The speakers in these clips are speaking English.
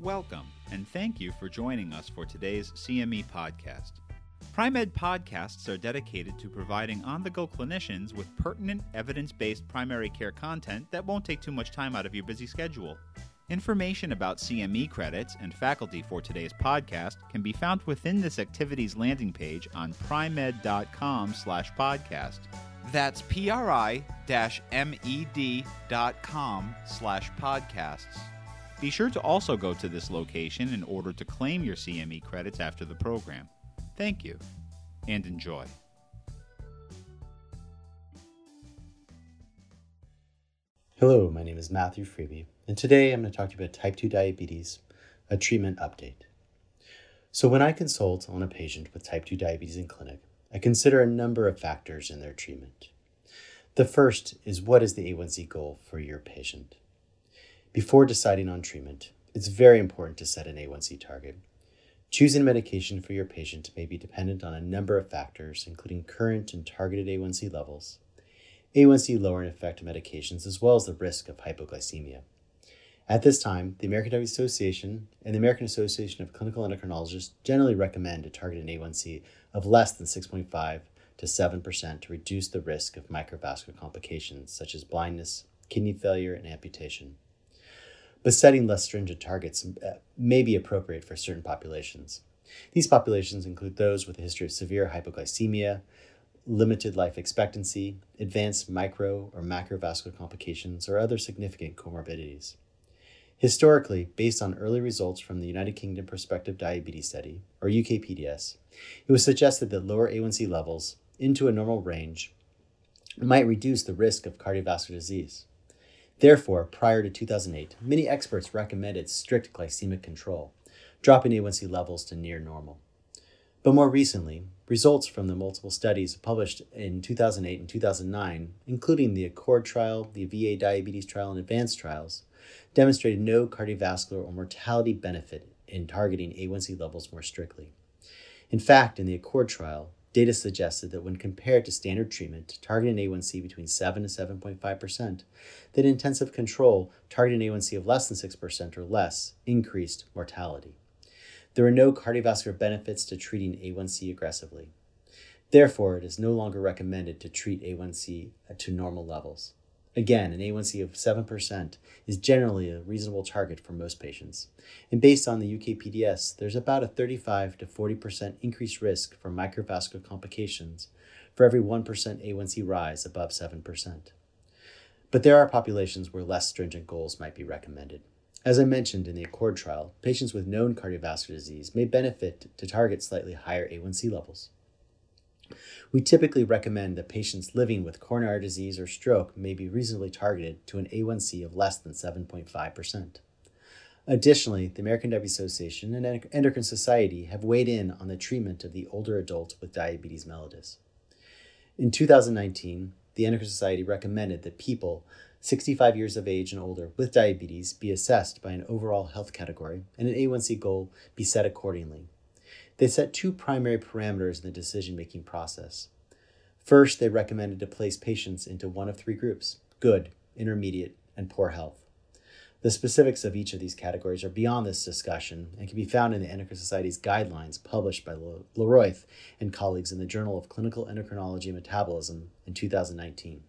Welcome, and thank you for joining us for today's CME podcast. Pri-Med podcasts are dedicated to providing on the go clinicians with pertinent, evidence based primary care content that won't take too much time out of your busy schedule. Information about CME credits and faculty for today's podcast can be found within this activity's landing page on primed.com slash podcast. That's pri-med.com slash podcasts. Be sure to also go to this location in order to claim your CME credits after the program. Thank you, and enjoy. Hello, my name is Matthew Freeby, and today I'm going to talk to you about type 2 diabetes, a treatment update. So, when I consult on a patient with type 2 diabetes in clinic, I consider a number of factors in their treatment. The first is what is the A1C goal for your patient? Before deciding on treatment, it's very important to set an A1C target. Choosing medication for your patient may be dependent on a number of factors, including current and targeted A1C levels, A1C lowering effect medications, as well as the risk of hypoglycemia. At this time, the American Diabetes Association and the American Association of Clinical Endocrinologists generally recommend a targeted A1C of less than 6.5 to 7% to reduce the risk of microvascular complications such as blindness, kidney failure, and amputation but setting less stringent targets uh, may be appropriate for certain populations. These populations include those with a history of severe hypoglycemia, limited life expectancy, advanced micro or macrovascular complications, or other significant comorbidities. Historically, based on early results from the United Kingdom Prospective Diabetes Study, or UKPDS, it was suggested that lower A1C levels into a normal range might reduce the risk of cardiovascular disease. Therefore, prior to 2008, many experts recommended strict glycemic control, dropping A1C levels to near normal. But more recently, results from the multiple studies published in 2008 and 2009, including the ACCORD trial, the VA diabetes trial, and ADVANCE trials, demonstrated no cardiovascular or mortality benefit in targeting A1C levels more strictly. In fact, in the ACCORD trial, Data suggested that when compared to standard treatment targeting A1C between 7 and 7.5%, that intensive control targeting A1C of less than 6% or less increased mortality. There are no cardiovascular benefits to treating A1C aggressively. Therefore, it is no longer recommended to treat A1C to normal levels. Again, an A1C of 7% is generally a reasonable target for most patients. And based on the UKPDS, there's about a 35 to 40% increased risk for microvascular complications for every 1% A1C rise above 7%. But there are populations where less stringent goals might be recommended. As I mentioned in the ACCORD trial, patients with known cardiovascular disease may benefit to target slightly higher A1C levels. We typically recommend that patients living with coronary disease or stroke may be reasonably targeted to an A1C of less than 7.5%. Additionally, the American Diabetes Association and Endocrine Society have weighed in on the treatment of the older adult with diabetes mellitus. In 2019, the Endocrine Society recommended that people 65 years of age and older with diabetes be assessed by an overall health category and an A1C goal be set accordingly they set two primary parameters in the decision making process. First, they recommended to place patients into one of three groups good, intermediate, and poor health. The specifics of each of these categories are beyond this discussion and can be found in the Endocrine Society's guidelines published by LeRoith and colleagues in the Journal of Clinical Endocrinology and Metabolism in 2019.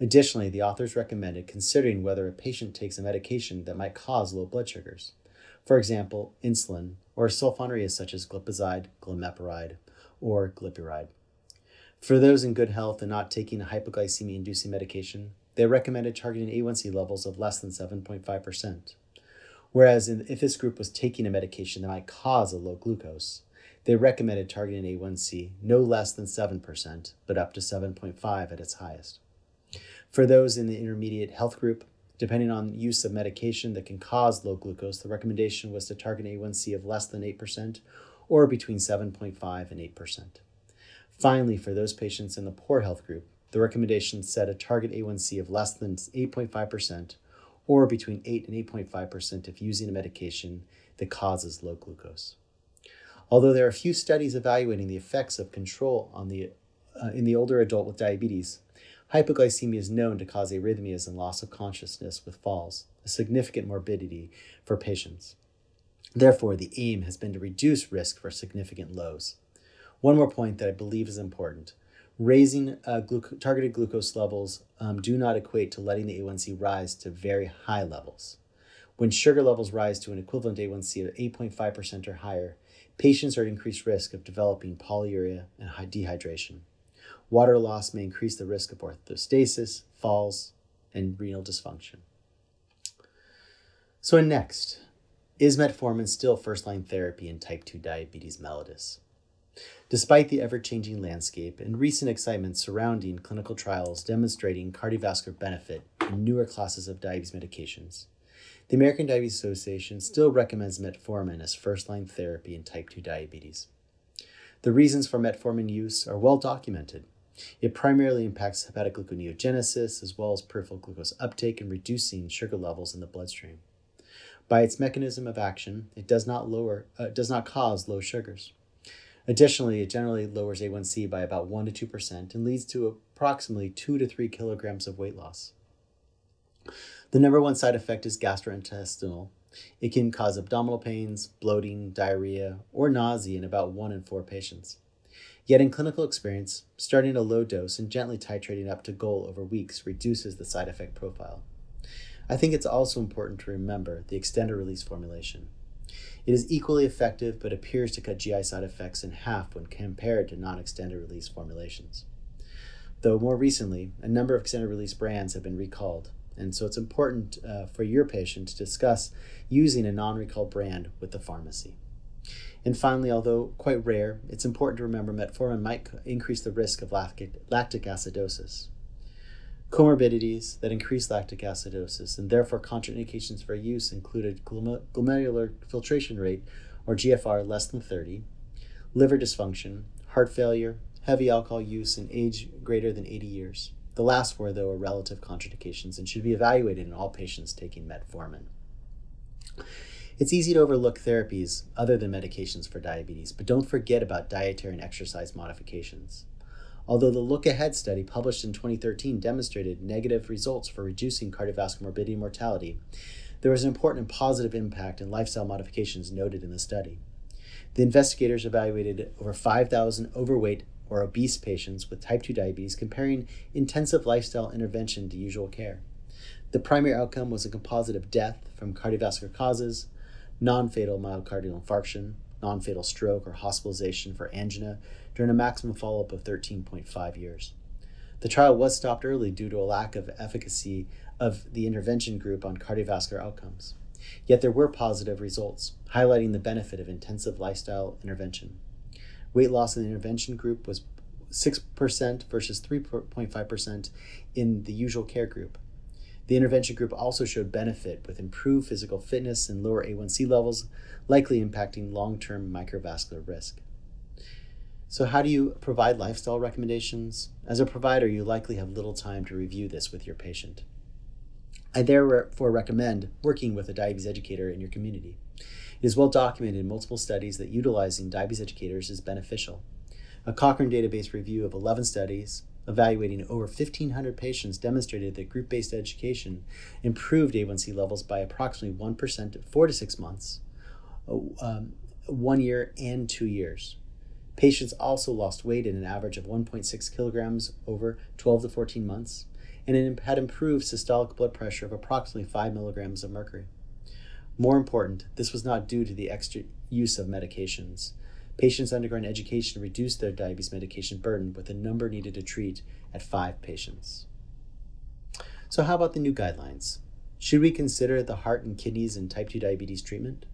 Additionally, the authors recommended considering whether a patient takes a medication that might cause low blood sugars. For example, insulin or sulfonylureas such as glipizide, glimepiride, or glyburide. For those in good health and not taking a hypoglycemia inducing medication, they recommended targeting A1C levels of less than 7.5%. Whereas in, if this group was taking a medication that might cause a low glucose, they recommended targeting A1C no less than 7%, but up to 7.5 at its highest. For those in the intermediate health group, Depending on use of medication that can cause low glucose, the recommendation was to target A1C of less than 8% or between 7.5 and 8%. Finally, for those patients in the poor health group, the recommendation set a target A1C of less than 8.5% or between 8 and 8.5% if using a medication that causes low glucose. Although there are few studies evaluating the effects of control on the, uh, in the older adult with diabetes, Hypoglycemia is known to cause arrhythmias and loss of consciousness with falls, a significant morbidity for patients. Therefore, the aim has been to reduce risk for significant lows. One more point that I believe is important raising uh, targeted glucose levels um, do not equate to letting the A1C rise to very high levels. When sugar levels rise to an equivalent A1C of 8.5% or higher, patients are at increased risk of developing polyuria and dehydration. Water loss may increase the risk of orthostasis, falls, and renal dysfunction. So, next, is metformin still first line therapy in type 2 diabetes mellitus? Despite the ever changing landscape and recent excitement surrounding clinical trials demonstrating cardiovascular benefit in newer classes of diabetes medications, the American Diabetes Association still recommends metformin as first line therapy in type 2 diabetes. The reasons for metformin use are well documented. It primarily impacts hepatic gluconeogenesis as well as peripheral glucose uptake and reducing sugar levels in the bloodstream. By its mechanism of action, it does not lower uh, does not cause low sugars. Additionally, it generally lowers A1C by about 1 to 2% and leads to approximately 2 to 3 kilograms of weight loss. The number one side effect is gastrointestinal. It can cause abdominal pains, bloating, diarrhea, or nausea in about 1 in 4 patients. Yet, in clinical experience, starting a low dose and gently titrating up to goal over weeks reduces the side effect profile. I think it's also important to remember the extended release formulation. It is equally effective but appears to cut GI side effects in half when compared to non extended release formulations. Though more recently, a number of extended release brands have been recalled, and so it's important uh, for your patient to discuss using a non recall brand with the pharmacy. And finally, although quite rare, it's important to remember metformin might increase the risk of lactic, acidosis. Comorbidities that increase lactic acidosis and therefore contraindications for use included glomerular filtration rate, or GFR, less than 30, liver dysfunction, heart failure, heavy alcohol use, and age greater than 80 years. The last four, though, are relative contraindications and should be evaluated in all patients taking metformin. It's easy to overlook therapies other than medications for diabetes, but don't forget about dietary and exercise modifications. Although the Look Ahead study published in 2013 demonstrated negative results for reducing cardiovascular morbidity and mortality, there was an important and positive impact in lifestyle modifications noted in the study. The investigators evaluated over 5,000 overweight or obese patients with type 2 diabetes, comparing intensive lifestyle intervention to usual care. The primary outcome was a composite of death from cardiovascular causes, non fatal myocardial infarction, non fatal stroke, or hospitalization for angina during a maximum follow up of 13.5 years. The trial was stopped early due to a lack of efficacy of the intervention group on cardiovascular outcomes. Yet there were positive results, highlighting the benefit of intensive lifestyle intervention. Weight loss in the intervention group was 6% versus 3.5% in the usual care group. The intervention group also showed benefit with improved physical fitness and lower A1C levels, likely impacting long term microvascular risk. So, how do you provide lifestyle recommendations? As a provider, you likely have little time to review this with your patient. I therefore recommend working with a diabetes educator in your community. It is well documented in multiple studies that utilizing diabetes educators is beneficial. A Cochrane database review of 11 studies evaluating over 1,500 patients demonstrated that group based education improved A1C levels by approximately 1% at four to six months, uh, um, one year, and two years. Patients also lost weight at an average of 1.6 kilograms over 12 to 14 months and had improved systolic blood pressure of approximately 5 milligrams of mercury. More important, this was not due to the extra use of medications. Patients undergoing education reduced their diabetes medication burden with the number needed to treat at five patients. So, how about the new guidelines? Should we consider the heart and kidneys in type 2 diabetes treatment?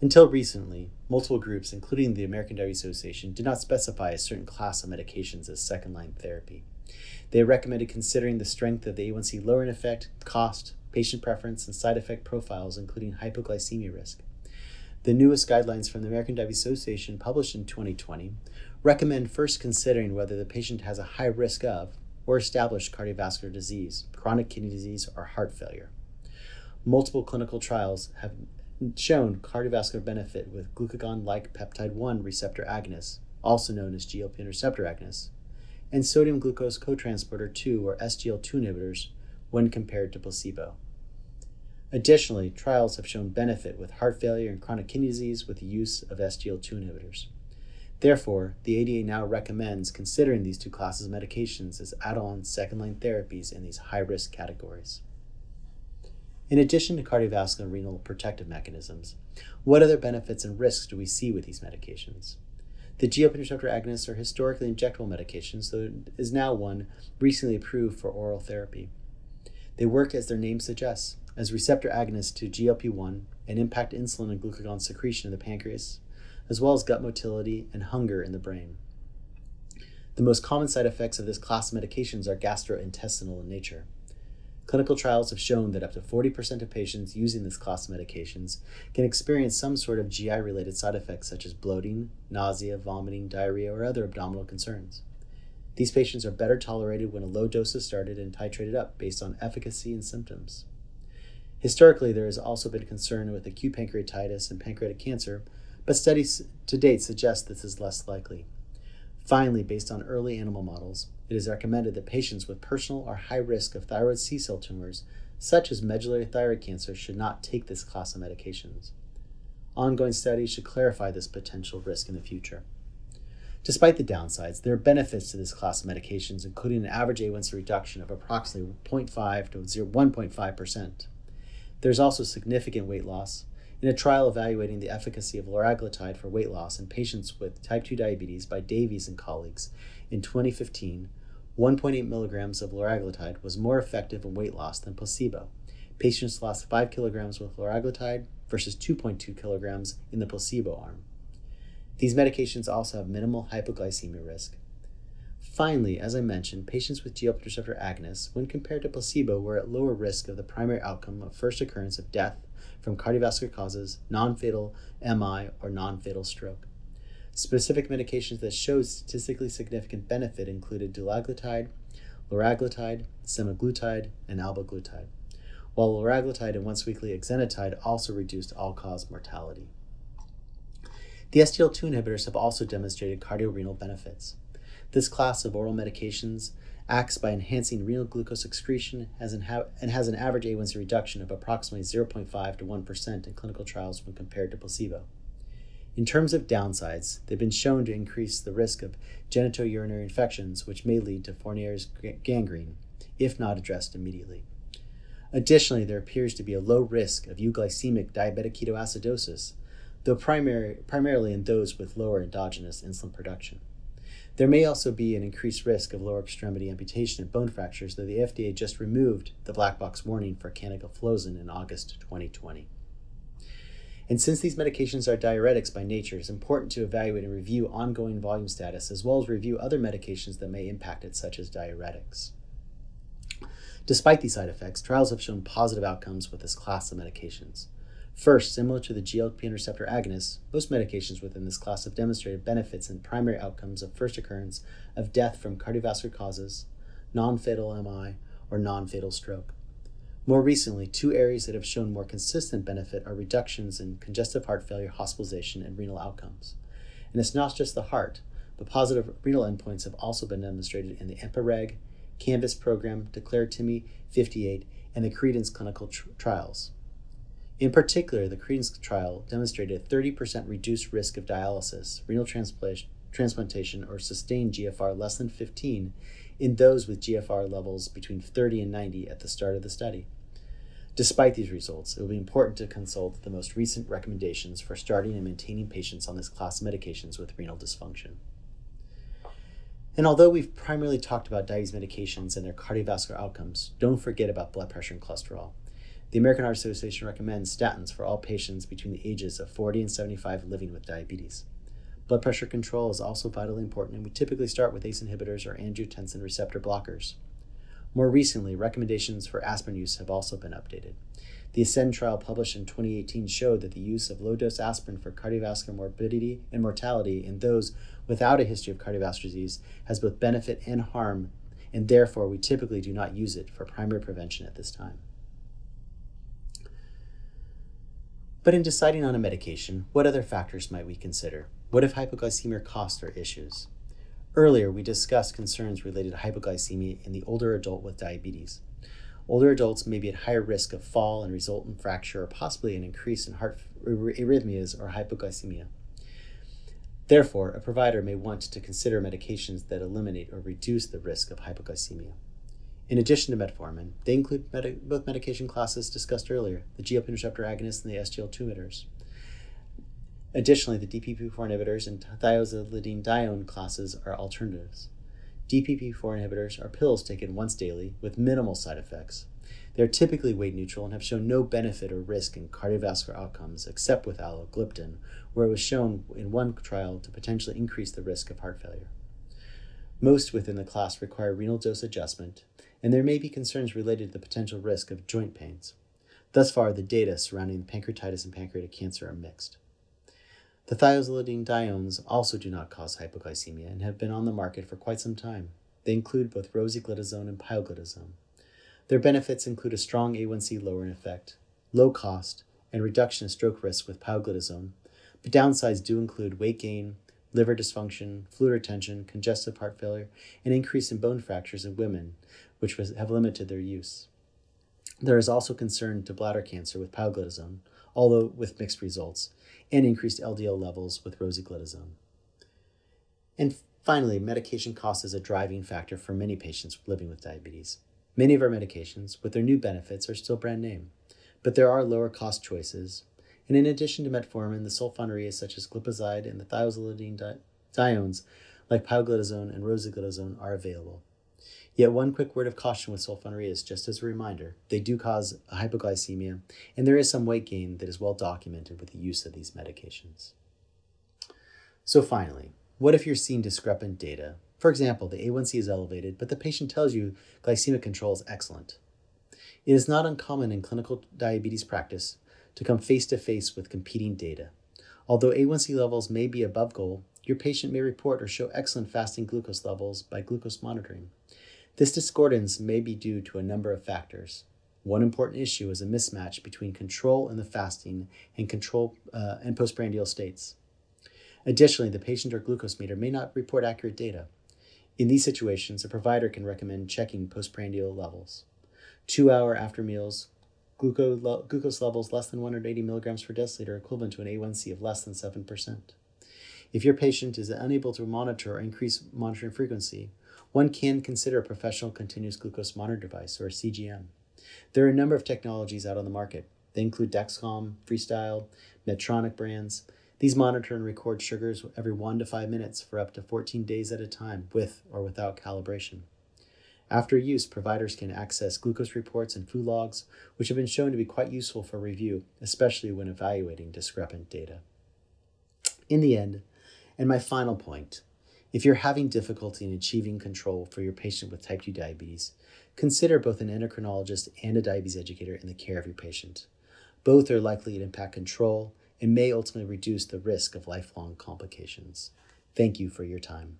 Until recently, multiple groups, including the American Diabetes Association, did not specify a certain class of medications as second line therapy. They recommended considering the strength of the A1C lowering effect, cost, patient preference, and side effect profiles, including hypoglycemia risk. The newest guidelines from the American Diabetes Association, published in 2020, recommend first considering whether the patient has a high risk of or established cardiovascular disease, chronic kidney disease, or heart failure. Multiple clinical trials have shown cardiovascular benefit with glucagon like peptide 1 receptor agonists, also known as GLP-1 receptor agonists, and sodium glucose cotransporter 2 or SGLT2 inhibitors when compared to placebo. Additionally, trials have shown benefit with heart failure and chronic kidney disease with the use of SGLT2 inhibitors. Therefore, the ADA now recommends considering these two classes of medications as add on second line therapies in these high risk categories. In addition to cardiovascular and renal protective mechanisms, what other benefits and risks do we see with these medications? The GLP receptor agonists are historically injectable medications, though it is now one recently approved for oral therapy. They work as their name suggests, as receptor agonists to GLP 1 and impact insulin and glucagon secretion in the pancreas, as well as gut motility and hunger in the brain. The most common side effects of this class of medications are gastrointestinal in nature. Clinical trials have shown that up to 40% of patients using this class of medications can experience some sort of GI related side effects such as bloating, nausea, vomiting, diarrhea, or other abdominal concerns. These patients are better tolerated when a low dose is started and titrated up based on efficacy and symptoms. Historically, there has also been concern with acute pancreatitis and pancreatic cancer, but studies to date suggest this is less likely. Finally, based on early animal models, it is recommended that patients with personal or high risk of thyroid C cell tumors, such as medullary thyroid cancer, should not take this class of medications. Ongoing studies should clarify this potential risk in the future. Despite the downsides, there are benefits to this class of medications, including an average A1C reduction of approximately 0.5 to 1.5%. There's also significant weight loss. In a trial evaluating the efficacy of liraglutide for weight loss in patients with type 2 diabetes by Davies and colleagues in 2015, 1.8 milligrams of liraglutide was more effective in weight loss than placebo. Patients lost 5 kilograms with liraglutide versus 2.2 kilograms in the placebo arm. These medications also have minimal hypoglycemia risk. Finally, as I mentioned, patients with GLP receptor agonists, when compared to placebo, were at lower risk of the primary outcome of first occurrence of death from cardiovascular causes, non fatal MI, or non fatal stroke. Specific medications that showed statistically significant benefit included dulaglutide, liraglutide, semaglutide, and albiglutide, while liraglutide and once weekly exenatide also reduced all cause mortality. The SGLT2 inhibitors have also demonstrated cardiorenal benefits. This class of oral medications acts by enhancing renal glucose excretion and has an average A1C reduction of approximately 0.5 to 1% in clinical trials when compared to placebo. In terms of downsides, they've been shown to increase the risk of genitourinary infections, which may lead to Fournier's gangrene if not addressed immediately. Additionally, there appears to be a low risk of euglycemic diabetic ketoacidosis, though primary, primarily in those with lower endogenous insulin production. There may also be an increased risk of lower extremity amputation and bone fractures, though the FDA just removed the black box warning for canagliflozin in August 2020. And since these medications are diuretics by nature, it's important to evaluate and review ongoing volume status as well as review other medications that may impact it, such as diuretics. Despite these side effects, trials have shown positive outcomes with this class of medications. First, similar to the GLP receptor agonists, most medications within this class have demonstrated benefits in primary outcomes of first occurrence of death from cardiovascular causes, non fatal MI, or non fatal stroke. More recently, two areas that have shown more consistent benefit are reductions in congestive heart failure hospitalization and renal outcomes. And it's not just the heart, but positive renal endpoints have also been demonstrated in the EMPA-REG, CANVAS program, Declare TIMI 58, and the Credence clinical tr- trials. In particular, the Credence trial demonstrated a 30% reduced risk of dialysis, renal transplantation, or sustained GFR less than 15 in those with GFR levels between 30 and 90 at the start of the study. Despite these results, it will be important to consult the most recent recommendations for starting and maintaining patients on this class of medications with renal dysfunction. And although we've primarily talked about diabetes medications and their cardiovascular outcomes, don't forget about blood pressure and cholesterol. The American Heart Association recommends statins for all patients between the ages of 40 and 75 living with diabetes. Blood pressure control is also vitally important, and we typically start with ACE inhibitors or angiotensin receptor blockers. More recently, recommendations for aspirin use have also been updated. The ASCEND trial published in 2018 showed that the use of low dose aspirin for cardiovascular morbidity and mortality in those without a history of cardiovascular disease has both benefit and harm, and therefore we typically do not use it for primary prevention at this time. But in deciding on a medication, what other factors might we consider? What if hypoglycemia costs are issues? Earlier, we discussed concerns related to hypoglycemia in the older adult with diabetes. Older adults may be at higher risk of fall and resultant fracture or possibly an increase in heart arrhythmias or hypoglycemia. Therefore, a provider may want to consider medications that eliminate or reduce the risk of hypoglycemia. In addition to metformin, they include both medication classes discussed earlier, the GLP receptor agonists and the SGLT2 inhibitors. Additionally, the DPP4 inhibitors and thiazolidinedione classes are alternatives. DPP4 inhibitors are pills taken once daily with minimal side effects. They are typically weight neutral and have shown no benefit or risk in cardiovascular outcomes except with alogliptin, where it was shown in one trial to potentially increase the risk of heart failure. Most within the class require renal dose adjustment, and there may be concerns related to the potential risk of joint pains. Thus far, the data surrounding pancreatitis and pancreatic cancer are mixed. The thiazolidinediones also do not cause hypoglycemia and have been on the market for quite some time. They include both rosiglitazone and pioglitazone. Their benefits include a strong A1C lowering effect, low cost, and reduction of stroke risk with pioglitazone, but downsides do include weight gain, liver dysfunction, fluid retention, congestive heart failure, and increase in bone fractures in women, which was, have limited their use. There is also concern to bladder cancer with pioglitazone, although with mixed results, and increased LDL levels with rosiglitazone. And finally, medication cost is a driving factor for many patients living with diabetes. Many of our medications, with their new benefits, are still brand name, but there are lower cost choices. And in addition to metformin, the sulfonylureas such as glipizide and the thiazolidine diones like pioglitazone and rosiglitazone are available. Yet, one quick word of caution with sulfonylureas, just as a reminder, they do cause hypoglycemia, and there is some weight gain that is well documented with the use of these medications. So, finally, what if you're seeing discrepant data? For example, the A1C is elevated, but the patient tells you glycemic control is excellent. It is not uncommon in clinical diabetes practice to come face to face with competing data. Although A1C levels may be above goal, your patient may report or show excellent fasting glucose levels by glucose monitoring. This discordance may be due to a number of factors. One important issue is a mismatch between control in the fasting and control uh, and postprandial states. Additionally, the patient or glucose meter may not report accurate data. In these situations, a provider can recommend checking postprandial levels. Two hour after meals, glucose levels less than 180 milligrams per deciliter equivalent to an A1C of less than 7%. If your patient is unable to monitor or increase monitoring frequency, one can consider a professional continuous glucose monitor device, or CGM. There are a number of technologies out on the market. They include Dexcom, Freestyle, Medtronic brands. These monitor and record sugars every one to five minutes for up to 14 days at a time, with or without calibration. After use, providers can access glucose reports and food logs, which have been shown to be quite useful for review, especially when evaluating discrepant data. In the end, and my final point, if you're having difficulty in achieving control for your patient with type 2 diabetes, consider both an endocrinologist and a diabetes educator in the care of your patient. Both are likely to impact control and may ultimately reduce the risk of lifelong complications. Thank you for your time.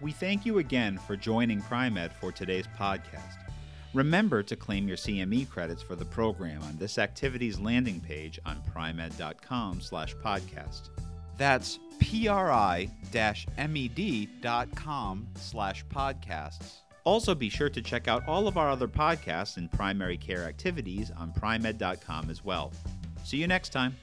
We thank you again for joining Pri-Med for today's podcast. Remember to claim your CME credits for the program on this activity's landing page on pri-med.com slash podcast. That's pri-med.com slash podcasts. Also, be sure to check out all of our other podcasts and primary care activities on pri-med.com as well. See you next time.